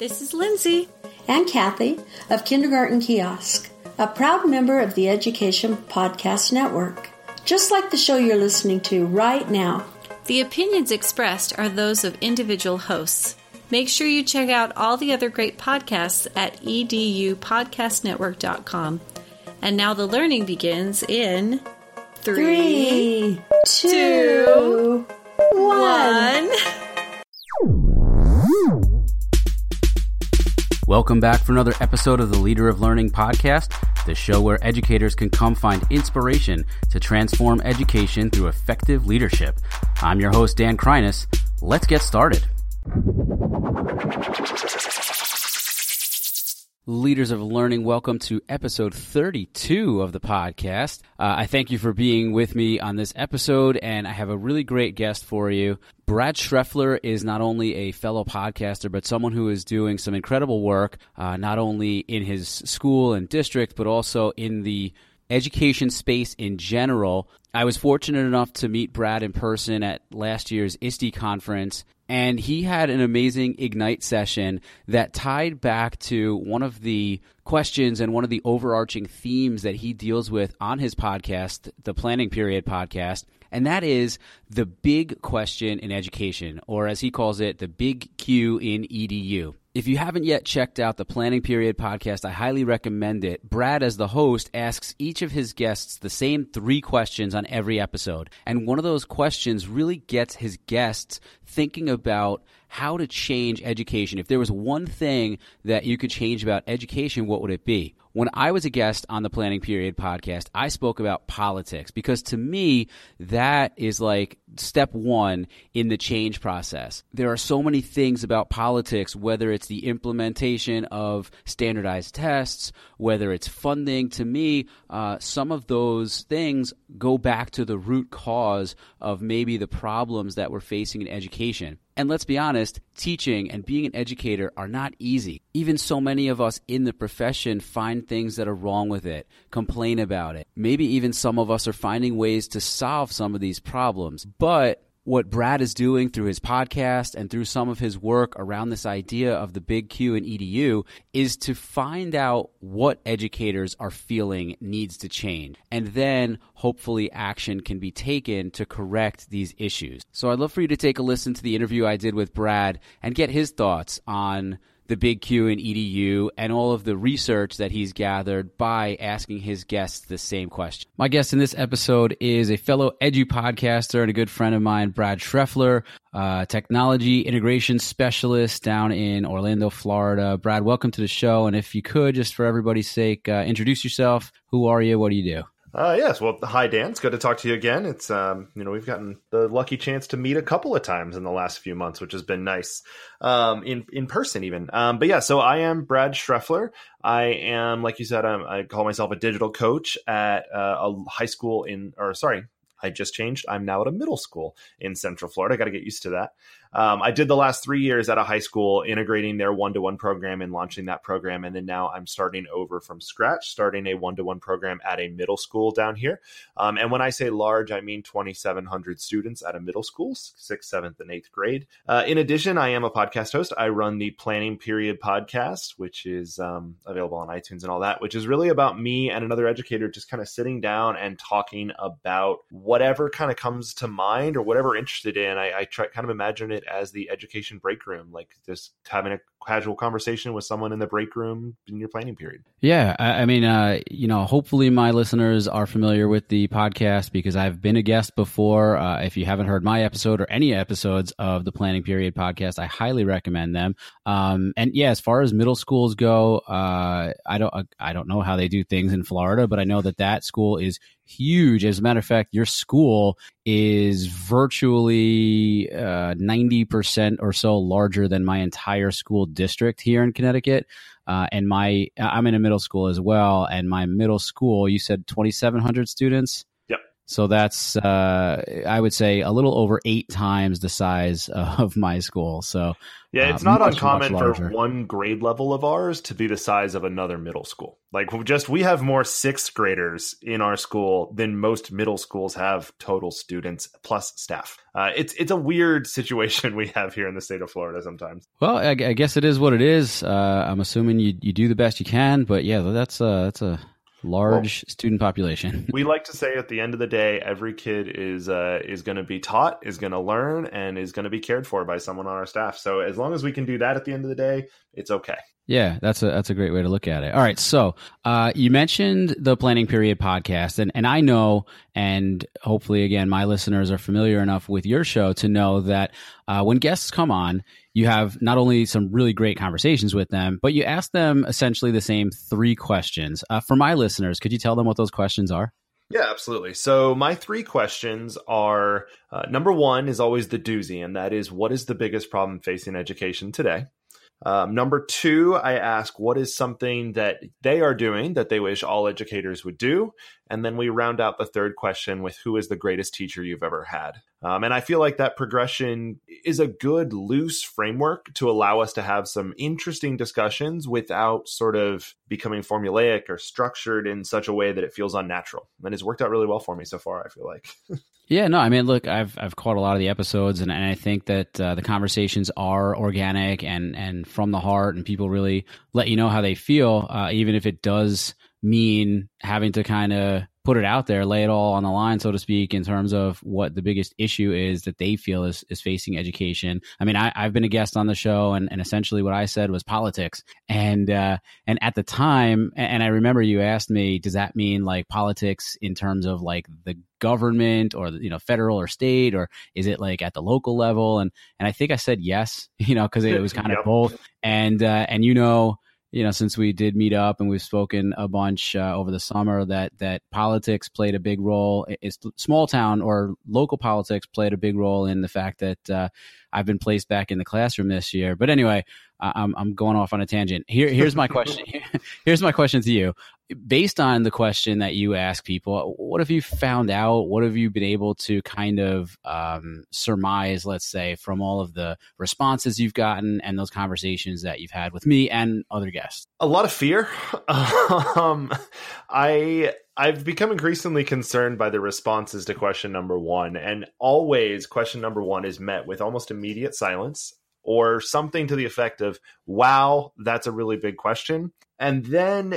This is Lindsay and Kathy of Kindergarten Kiosk, a proud member of the Education Podcast Network. Just like the show you're listening to right now. The opinions expressed are those of individual hosts. Make sure you check out all the other great podcasts at edupodcastnetwork.com. And now the learning begins in three, three two, two, one. Welcome back for another episode of the Leader of Learning podcast, the show where educators can come find inspiration to transform education through effective leadership. I'm your host, Dan Kreiness. Let's get started. Leaders of Learning, welcome to episode 32 of the podcast. Uh, I thank you for being with me on this episode, and I have a really great guest for you. Brad Shreffler is not only a fellow podcaster, but someone who is doing some incredible work, uh, not only in his school and district, but also in the education space in general. I was fortunate enough to meet Brad in person at last year's ISTE conference, and he had an amazing Ignite session that tied back to one of the questions and one of the overarching themes that he deals with on his podcast, the Planning Period podcast. And that is the big question in education, or as he calls it, the big Q in EDU. If you haven't yet checked out the Planning Period podcast, I highly recommend it. Brad, as the host, asks each of his guests the same three questions on every episode. And one of those questions really gets his guests thinking about how to change education. If there was one thing that you could change about education, what would it be? When I was a guest on the Planning Period podcast, I spoke about politics because to me, that is like step one in the change process. There are so many things about politics, whether it's the implementation of standardized tests, whether it's funding. To me, uh, some of those things go back to the root cause of maybe the problems that we're facing in education. And let's be honest, teaching and being an educator are not easy. Even so many of us in the profession find things that are wrong with it, complain about it. Maybe even some of us are finding ways to solve some of these problems. But what Brad is doing through his podcast and through some of his work around this idea of the big Q in EDU is to find out what educators are feeling needs to change. And then hopefully action can be taken to correct these issues. So I'd love for you to take a listen to the interview I did with Brad and get his thoughts on the Big Q in EDU and all of the research that he's gathered by asking his guests the same question. My guest in this episode is a fellow edu podcaster and a good friend of mine, Brad Shreffler, uh, technology integration specialist down in Orlando, Florida. Brad, welcome to the show. And if you could, just for everybody's sake, uh, introduce yourself. Who are you? What do you do? Uh, yes. Well, hi, Dan. It's good to talk to you again. It's, um, you know, we've gotten the lucky chance to meet a couple of times in the last few months, which has been nice, um, in, in person even. Um, but yeah, so I am Brad Shreffler. I am, like you said, I'm, i call myself a digital coach at uh, a high school in, or sorry, I just changed. I'm now at a middle school in Central Florida. I got to get used to that. Um, I did the last three years at a high school, integrating their one to one program and launching that program. And then now I'm starting over from scratch, starting a one to one program at a middle school down here. Um, and when I say large, I mean 2,700 students at a middle school, sixth, seventh, and eighth grade. Uh, in addition, I am a podcast host. I run the Planning Period podcast, which is um, available on iTunes and all that, which is really about me and another educator just kind of sitting down and talking about whatever kind of comes to mind or whatever interested in. I, I try kind of imagine it it as the education break room, like just having a casual conversation with someone in the break room in your planning period. Yeah, I, I mean, uh, you know, hopefully my listeners are familiar with the podcast because I've been a guest before. Uh, if you haven't heard my episode or any episodes of the Planning Period podcast, I highly recommend them. Um, and yeah, as far as middle schools go, uh, I don't, I don't know how they do things in Florida, but I know that that school is huge. As a matter of fact, your school is virtually uh, ninety percent or so larger than my entire school district here in Connecticut. Uh, and my I'm in a middle school as well, and my middle school, you said 2,700 students. So that's, uh, I would say, a little over eight times the size of my school. So yeah, it's uh, not much, uncommon much for one grade level of ours to be the size of another middle school. Like just we have more sixth graders in our school than most middle schools have total students plus staff. Uh, it's it's a weird situation we have here in the state of Florida sometimes. Well, I, I guess it is what it is. Uh, I'm assuming you you do the best you can, but yeah, that's uh, that's a large well, student population. we like to say at the end of the day, every kid is uh, is going to be taught, is going to learn, and is going to be cared for by someone on our staff. So as long as we can do that at the end of the day, it's okay. Yeah, that's a that's a great way to look at it. All right, so uh, you mentioned the planning period podcast, and and I know, and hopefully, again, my listeners are familiar enough with your show to know that uh, when guests come on, you have not only some really great conversations with them, but you ask them essentially the same three questions. Uh, for my listeners, could you tell them what those questions are? Yeah, absolutely. So, my three questions are uh, number one is always the doozy, and that is what is the biggest problem facing education today? Um, number two, I ask what is something that they are doing that they wish all educators would do? And then we round out the third question with who is the greatest teacher you've ever had? Um, and I feel like that progression is a good loose framework to allow us to have some interesting discussions without sort of becoming formulaic or structured in such a way that it feels unnatural. And it's worked out really well for me so far, I feel like. Yeah, no, I mean, look, I've I've caught a lot of the episodes, and, and I think that uh, the conversations are organic and and from the heart, and people really let you know how they feel, uh, even if it does mean having to kind of put it out there, lay it all on the line, so to speak, in terms of what the biggest issue is that they feel is, is facing education. I mean, I, have been a guest on the show, and, and essentially what I said was politics. And uh, and at the time, and I remember you asked me, does that mean like politics in terms of like the government or you know federal or state, or is it like at the local level? And and I think I said yes, you know, because it was kind of yep. both. And uh, and you know you know, since we did meet up and we've spoken a bunch uh, over the summer, that that politics played a big role. It's small town or local politics played a big role in the fact that uh, I've been placed back in the classroom this year. But anyway, I'm I'm going off on a tangent. Here here's my question. here's my question to you. Based on the question that you ask people, what have you found out? What have you been able to kind of um, surmise, let's say, from all of the responses you've gotten and those conversations that you've had with me and other guests? A lot of fear. um, I I've become increasingly concerned by the responses to question number one, and always question number one is met with almost immediate silence or something to the effect of wow that's a really big question and then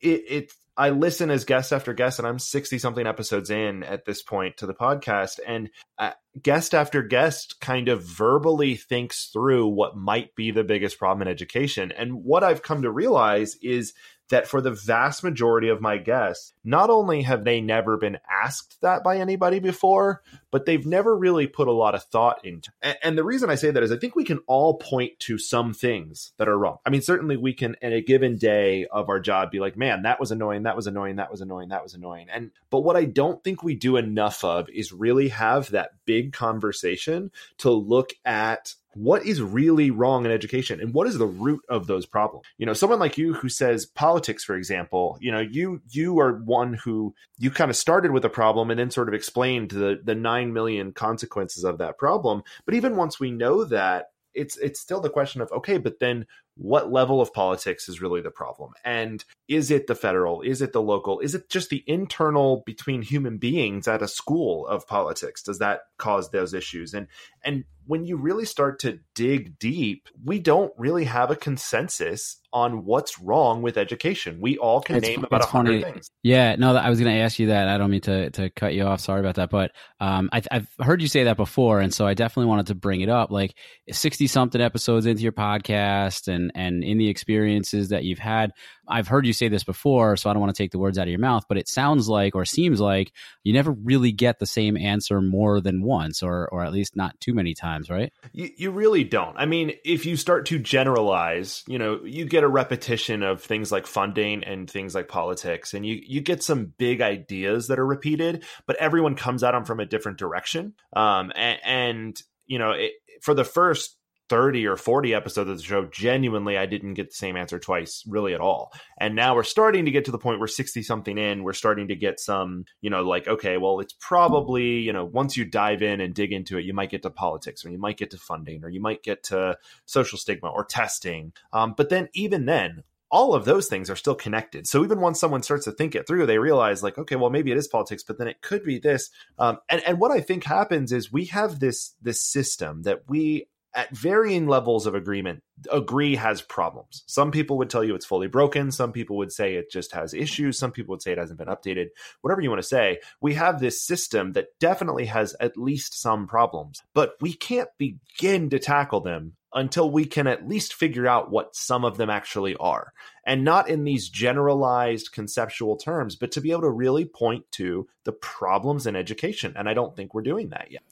it, it I listen as guest after guest, and I'm 60 something episodes in at this point to the podcast. And uh, guest after guest kind of verbally thinks through what might be the biggest problem in education. And what I've come to realize is that for the vast majority of my guests, not only have they never been asked that by anybody before, but they've never really put a lot of thought into. And, and the reason I say that is I think we can all point to some things that are wrong. I mean, certainly we can in a given day of our job be like, man, that was annoying, that was annoying, that was annoying, that was annoying. And but what I don't think we do enough of is really have that big conversation to look at what is really wrong in education? And what is the root of those problems? You know someone like you who says politics for example you know you you are one who you kind of started with a problem and then sort of explained the the 9 million consequences of that problem. But even once we know that it's it's still the question of okay but then what level of politics is really the problem? And is it the federal? Is it the local? Is it just the internal between human beings at a school of politics? Does that cause those issues? And and when you really start to dig deep we don't really have a consensus on what's wrong with education. We all can it's, name about a hundred things. Yeah no i was going to ask you that. I don't mean to to cut you off. Sorry about that. But um I, i've heard you say that before and so i definitely wanted to bring it up. Like 60 something episodes into your podcast and and in the experiences that you've had I've heard you say this before, so I don't want to take the words out of your mouth, but it sounds like or seems like you never really get the same answer more than once, or or at least not too many times, right? You, you really don't. I mean, if you start to generalize, you know, you get a repetition of things like funding and things like politics, and you you get some big ideas that are repeated, but everyone comes at them from a different direction. Um, and, and you know, it, for the first 30 or 40 episodes of the show, genuinely, I didn't get the same answer twice, really at all. And now we're starting to get to the point where 60 something in, we're starting to get some, you know, like, okay, well, it's probably, you know, once you dive in and dig into it, you might get to politics or you might get to funding or you might get to social stigma or testing. Um, but then, even then, all of those things are still connected. So even once someone starts to think it through, they realize like, okay, well, maybe it is politics, but then it could be this. Um, and and what I think happens is we have this this system that we at varying levels of agreement agree has problems. Some people would tell you it's fully broken. Some people would say it just has issues. Some people would say it hasn't been updated. Whatever you want to say, we have this system that definitely has at least some problems, but we can't begin to tackle them until we can at least figure out what some of them actually are. And not in these generalized conceptual terms, but to be able to really point to the problems in education. And I don't think we're doing that yet.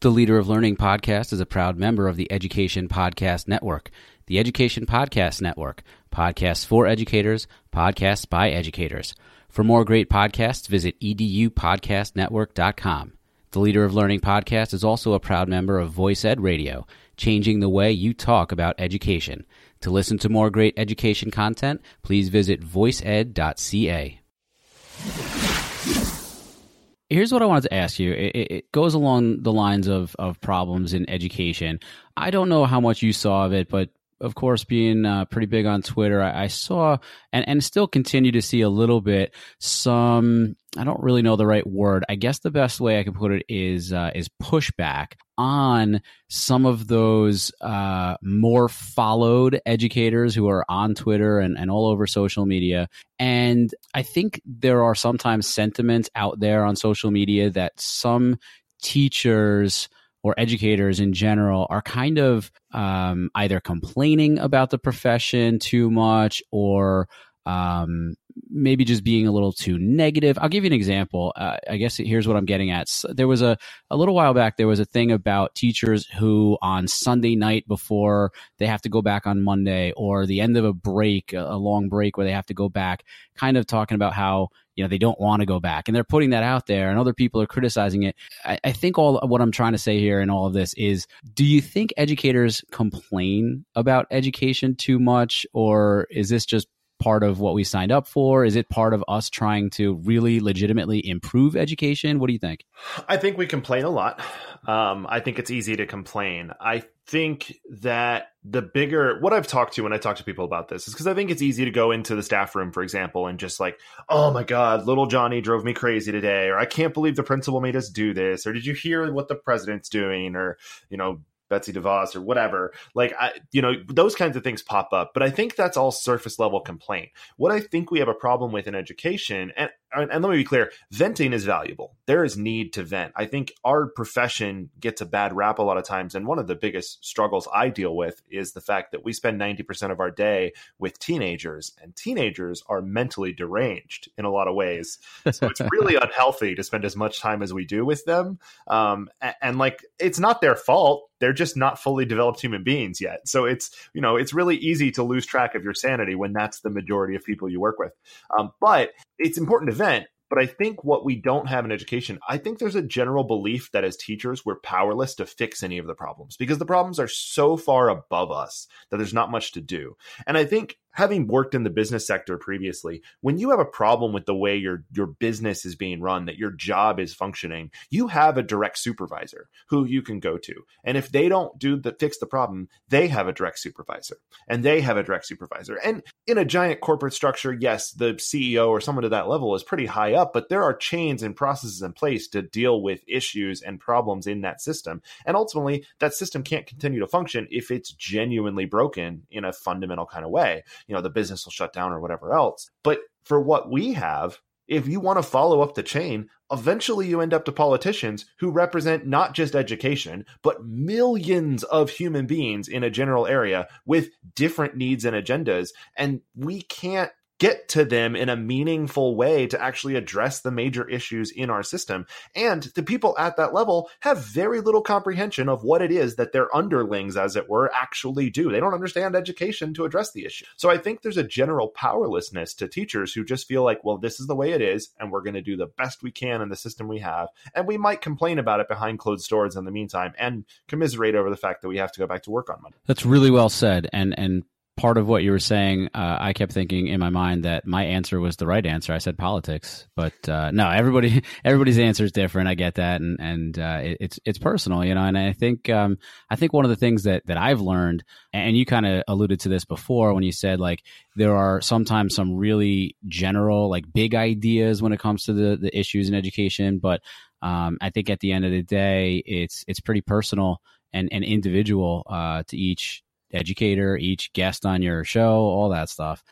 The Leader of Learning podcast is a proud member of the Education Podcast Network. The Education Podcast Network, podcasts for educators, podcasts by educators. For more great podcasts, visit edupodcastnetwork.com. The Leader of Learning podcast is also a proud member of Voice Ed Radio, changing the way you talk about education. To listen to more great education content, please visit voiceed.ca here's what I wanted to ask you. It, it, goes along the lines of of problems in education. I don't know how much you saw of it, but of course, being uh, pretty big on Twitter, I, I, saw and, and still continue to see a little bit some. I don't really know the right word. I guess the best way I can put it is uh, is pushback on some of those uh, more followed educators who are on Twitter and, and all over social media. And I think there are sometimes sentiments out there on social media that some teachers or educators in general are kind of um, either complaining about the profession too much or um, maybe just being a little too negative. I'll give you an example. Uh, I guess here's what I'm getting at. There was a, a little while back, there was a thing about teachers who on Sunday night before they have to go back on Monday or the end of a break, a, a long break where they have to go back, kind of talking about how, you know, they don't want to go back and they're putting that out there and other people are criticizing it. I, I think all what I'm trying to say here in all of this is, do you think educators complain about education too much or is this just part of what we signed up for? Is it part of us trying to really legitimately improve education? What do you think? I think we complain a lot. Um, I think it's easy to complain. I think that the bigger what I've talked to when I talk to people about this is because I think it's easy to go into the staff room, for example, and just like, oh my God, little Johnny drove me crazy today, or I can't believe the principal made us do this, or did you hear what the president's doing, or you know, Betsy DeVos or whatever. Like I, you know, those kinds of things pop up. But I think that's all surface level complaint. What I think we have a problem with in education, and and let me be clear, venting is valuable. There is need to vent. I think our profession gets a bad rap a lot of times, and one of the biggest struggles I deal with is the fact that we spend ninety percent of our day with teenagers, and teenagers are mentally deranged in a lot of ways. So it's really unhealthy to spend as much time as we do with them. Um, and, and like, it's not their fault they're just not fully developed human beings yet. So it's you know it's really easy to lose track of your sanity when that's the majority of people you work with. Um, but it's important event. But I think what we don't have in education, I think there's a general belief that as teachers, we're powerless to fix any of the problems because the problems are so far above us that there's not much to do. And I think having worked in the business sector previously, when you have a problem with the way your your business is being run, that your job is functioning, you have a direct supervisor who you can go to. And if they don't do the fix the problem, they have a direct supervisor. And they have a direct supervisor. And in a giant corporate structure, yes, the CEO or someone to that level is pretty high up, but there are chains and processes in place to deal with issues and problems in that system. And ultimately, that system can't continue to function if it's genuinely broken in a fundamental kind of way you know the business will shut down or whatever else. But for what we have if you want to follow up the chain eventually you end up to politicians who represent not just education but millions of human beings in a general area with different needs and agendas. And we can't get to them in a meaningful way to actually address the major issues in our system. And the people at that level have very little comprehension of what it is that their underlings, as it were, actually do. They don't understand education to address the issue. So I think there's a general powerlessness to teachers who just feel like, well, this is the way it is, and we're going to do the best we can in the system we have. And we might complain about it behind closed doors in the meantime and commiserate over the fact that we have to go back to work on Monday. That's really well said. And, and, part of what you were saying, uh, I kept thinking in my mind that my answer was the right answer. I said politics, but uh, no, everybody everybody's answer is different. I get that, and and uh, it, it's it's personal, you know. And I think um, I think one of the things that that I've learned, and you kind of alluded to this before when you said like there are sometimes some really general, like big ideas when it comes to the the issues in education, but um, I think at the end of the day, it's it's pretty personal and, and individual uh, to each educator, each guest on your show, all that stuff.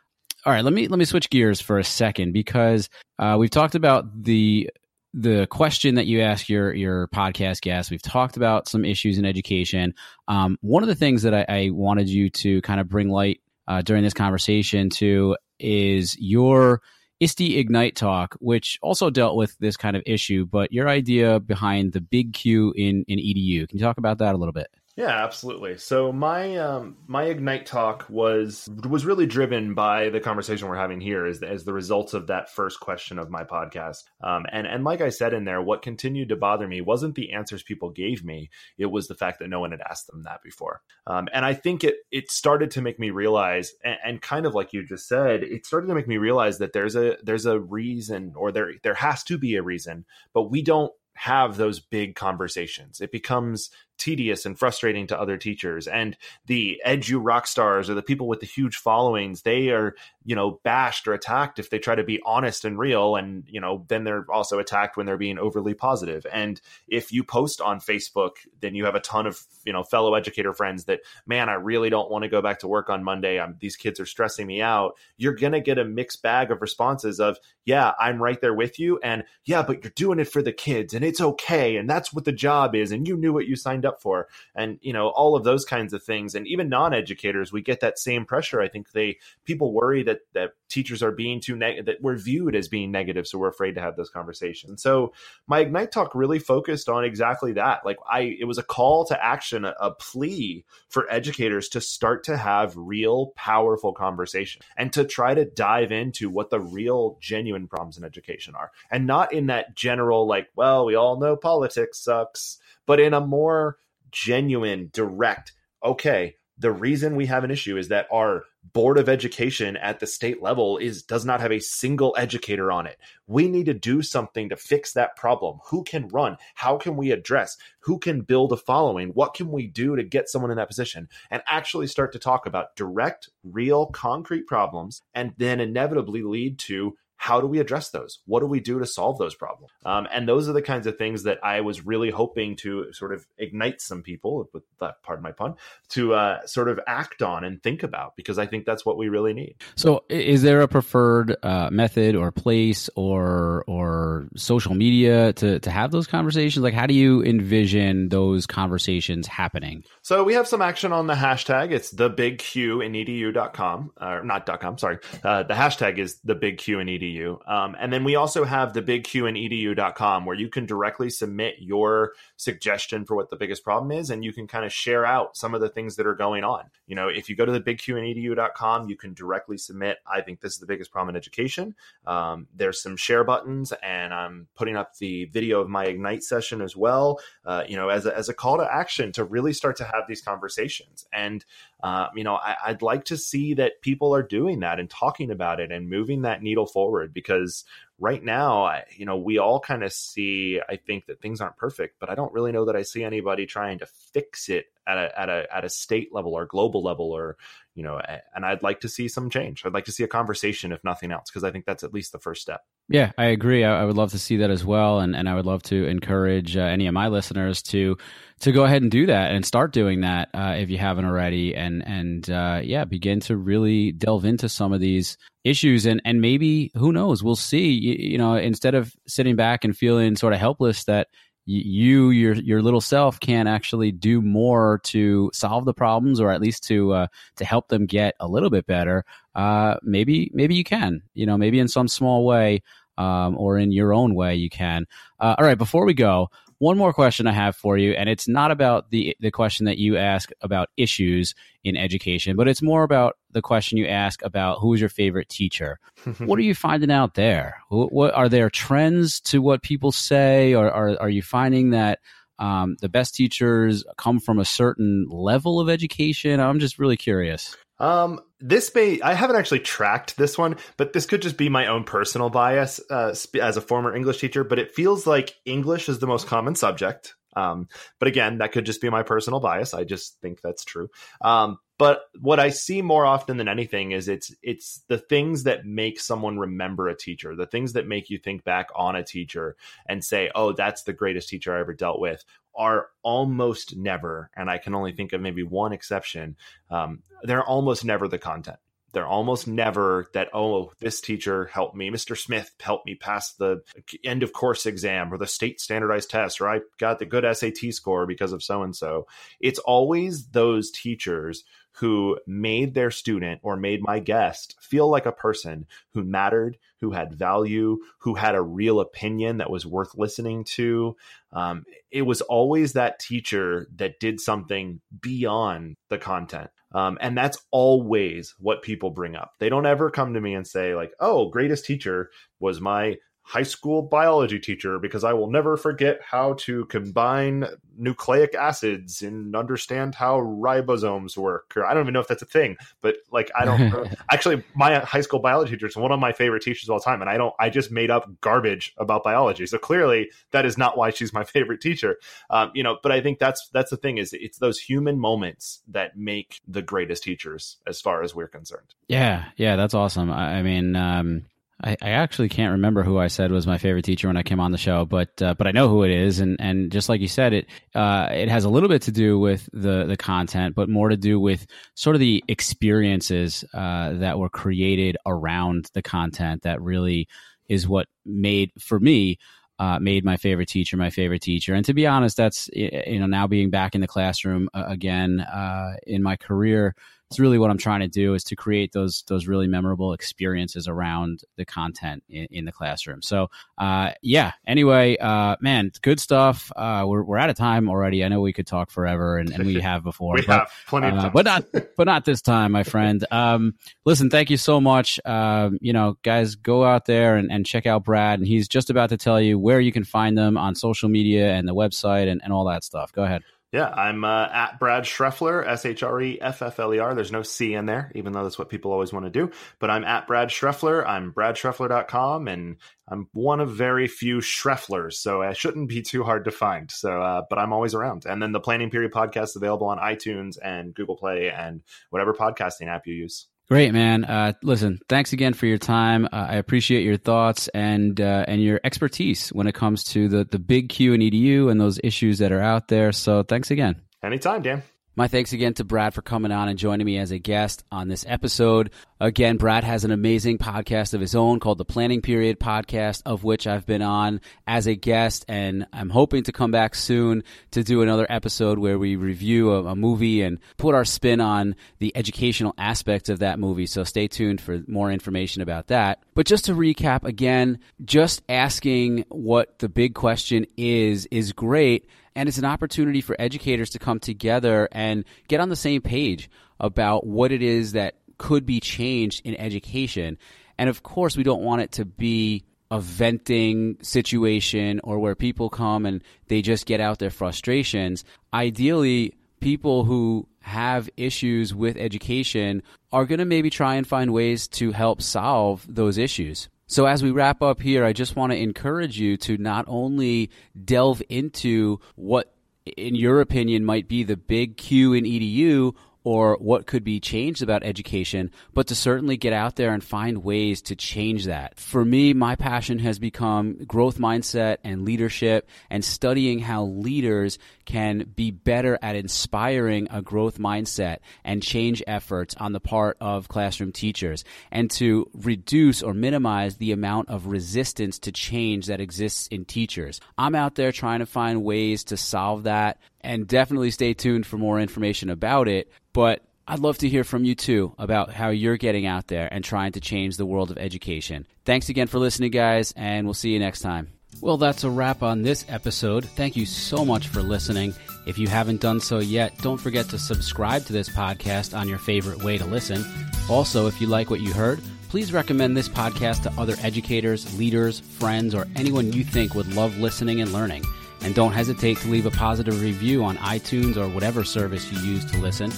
All right, let me let me switch gears for a second because uh, we've talked about the the question that you ask your your podcast guests. We've talked about some issues in education. Um, one of the things that I, I, wanted you to kind of bring light uh, during this conversation to is your ISTE Ignite talk, which also dealt with this kind of issue, but your idea behind the big Q in in EDU. Can you talk about that a little bit? Yeah, absolutely. So my um, my ignite talk was was really driven by the conversation we're having here as as the results of that first question of my podcast. Um, and and like I said in there, what continued to bother me wasn't the answers people gave me; it was the fact that no one had asked them that before. Um, and I think it it started to make me realize, and, and kind of like you just said, it started to make me realize that there's a there's a reason, or there there has to be a reason, but we don't have those big conversations. It becomes tedious and frustrating to other teachers. And the edu rock stars or the people with the huge followings, they are, you know, bashed or attacked if they try to be honest and real. And, you know, then they're also attacked when they're being overly positive. And if you post on Facebook, then you have a ton of, you know, fellow educator friends that, man, I really don't want to go back to work on Monday. I'm, these kids are stressing me out. You're going to get a mixed bag of responses of, yeah, I'm right there with you. And yeah, but you're doing it for the kids and it's okay. And that's what the job is. And you knew what you signed up for. And you know all of those kinds of things. And even non-educators we get that same pressure. I think they people worry that that teachers are being too negative that we're viewed as being negative so we're afraid to have those conversations. So my ignite talk really focused on exactly that. Like i it was a call to action a, a plea for educators to start to have real powerful conversation and to try to dive into what the real genuine problems in education are. And not in that general like well we all know politics sucks but in a more genuine, direct, okay, the reason we have an issue is that our board of education at the state level is does not have a single educator on it. We need to do something to fix that problem. Who can run? How can we address? Who can build a following? What can we do to get someone in that position? And actually start to talk about direct real concrete problems and then inevitably lead to how do we address those? What do we do to solve those problems? Um, and those are the kinds of things that I was really hoping to sort of ignite some people, with that part of my pun, to uh, sort of act on and think about because I think that's what we really need. So, is there a preferred uh, method or place or or social media to to have those conversations? Like, how do you envision those conversations happening? So we have some action on the hashtag. It's the big Q in edu.com, or not .com. Sorry, uh, the hashtag is the big Q in edu edu. Um, and then we also have the big Q edu.com where you can directly submit your suggestion for what the biggest problem is. And you can kind of share out some of the things that are going on. You know, if you go to the big Q edu.com, you can directly submit, I think this is the biggest problem in education. Um, there's some share buttons and I'm putting up the video of my Ignite session as well, uh, you know, as a, as a call to action to really start to have these conversations. And, uh, you know, I, I'd like to see that people are doing that and talking about it and moving that needle forward because right now, you know, we all kind of see, I think that things aren't perfect, but I don't really know that I see anybody trying to fix it at a, at a, at a state level or global level or, you know, and I'd like to see some change. I'd like to see a conversation, if nothing else, because I think that's at least the first step. Yeah, I agree. I, I, would love to see that as well, and and I would love to encourage uh, any of my listeners to to go ahead and do that and start doing that uh, if you haven't already, and and uh, yeah, begin to really delve into some of these issues, and and maybe who knows, we'll see. You, you know, instead of sitting back and feeling sort of helpless that you your your little self can actually do more to solve the problems or at least to uh, to help them get a little bit better. Uh, maybe maybe you can you know maybe in some small way um, or in your own way you can. Uh, all right before we go one more question I have for you, and it's not about the the question that you ask about issues in education, but it's more about the question you ask about who is your favorite teacher. what are you finding out there? What, what, are there trends to what people say, or are are you finding that um, the best teachers come from a certain level of education? I'm just really curious. Um, this may I haven't actually tracked this one, but this could just be my own personal bias uh, as a former English teacher. But it feels like English is the most common subject. Um, but again, that could just be my personal bias. I just think that's true. Um, but what I see more often than anything is it's it's the things that make someone remember a teacher, the things that make you think back on a teacher and say, "Oh, that's the greatest teacher I ever dealt with," are almost never, and I can only think of maybe one exception. Um, they're almost never the content they're almost never that oh this teacher helped me mr smith helped me pass the end of course exam or the state standardized test or i got the good sat score because of so and so it's always those teachers who made their student or made my guest feel like a person who mattered, who had value, who had a real opinion that was worth listening to. Um, it was always that teacher that did something beyond the content. Um, and that's always what people bring up. They don't ever come to me and say, like, oh, greatest teacher was my high school biology teacher because I will never forget how to combine nucleic acids and understand how ribosomes work. Or I don't even know if that's a thing, but like I don't actually my high school biology teacher is one of my favorite teachers of all time, and I don't I just made up garbage about biology. So clearly that is not why she's my favorite teacher. Um, you know, but I think that's that's the thing is it's those human moments that make the greatest teachers as far as we're concerned. Yeah, yeah, that's awesome. I, I mean. Um I, I, actually can't remember who I said was my favorite teacher when I came on the show, but uh, but I know who it is, and and just like you said, it uh, it has a little bit to do with the the content, but more to do with sort of the experiences uh, that were created around the content. That really is what made for me. Uh, made my favorite teacher my favorite teacher, and to be honest, that's you know now being back in the classroom uh, again uh, in my career, it's really what I'm trying to do is to create those those really memorable experiences around the content in, in the classroom. So uh, yeah. Anyway, uh, man, good stuff. Uh, we're we're out of time already. I know we could talk forever, and, and we have before. we but, have plenty of uh, time, but not but not this time, my friend. Um, listen, thank you so much. Um, you know, guys, go out there and, and check out Brad, and he's just about to tell you where you can find them on social media and the website and, and all that stuff. Go ahead. Yeah, I'm uh, at Brad Shreffler, S H R E F F L E R. There's no C in there, even though that's what people always want to do. But I'm at Brad Shreffler. I'm bradshreffler.com, and I'm one of very few Shrefflers, so I shouldn't be too hard to find. So, uh, but I'm always around. And then the Planning Period podcast is available on iTunes and Google Play and whatever podcasting app you use. Great, man. Uh, listen, thanks again for your time. Uh, I appreciate your thoughts and uh, and your expertise when it comes to the the big Q and EDU and those issues that are out there. So, thanks again. Anytime, Dan. My thanks again to Brad for coming on and joining me as a guest on this episode. Again, Brad has an amazing podcast of his own called the Planning Period Podcast, of which I've been on as a guest, and I'm hoping to come back soon to do another episode where we review a, a movie and put our spin on the educational aspects of that movie. So stay tuned for more information about that. But just to recap again, just asking what the big question is is great and it's an opportunity for educators to come together and get on the same page about what it is that could be changed in education. And of course, we don't want it to be a venting situation or where people come and they just get out their frustrations. Ideally, people who have issues with education are going to maybe try and find ways to help solve those issues. So, as we wrap up here, I just want to encourage you to not only delve into what, in your opinion, might be the big Q in EDU or what could be changed about education, but to certainly get out there and find ways to change that. For me, my passion has become growth mindset and leadership and studying how leaders can be better at inspiring a growth mindset and change efforts on the part of classroom teachers and to reduce or minimize the amount of resistance to change that exists in teachers. I'm out there trying to find ways to solve that and definitely stay tuned for more information about it. But I'd love to hear from you too about how you're getting out there and trying to change the world of education. Thanks again for listening, guys, and we'll see you next time. Well, that's a wrap on this episode. Thank you so much for listening. If you haven't done so yet, don't forget to subscribe to this podcast on your favorite way to listen. Also, if you like what you heard, please recommend this podcast to other educators, leaders, friends, or anyone you think would love listening and learning. And don't hesitate to leave a positive review on iTunes or whatever service you use to listen.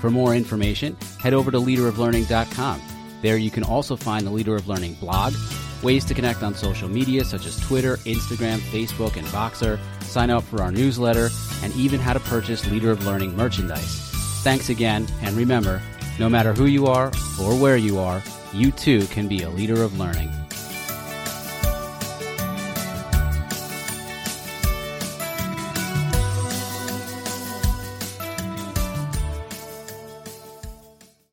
For more information, head over to leaderoflearning.com. There you can also find the Leader of Learning blog, ways to connect on social media such as Twitter, Instagram, Facebook, and Voxer, sign up for our newsletter, and even how to purchase Leader of Learning merchandise. Thanks again, and remember, no matter who you are or where you are, you too can be a leader of learning.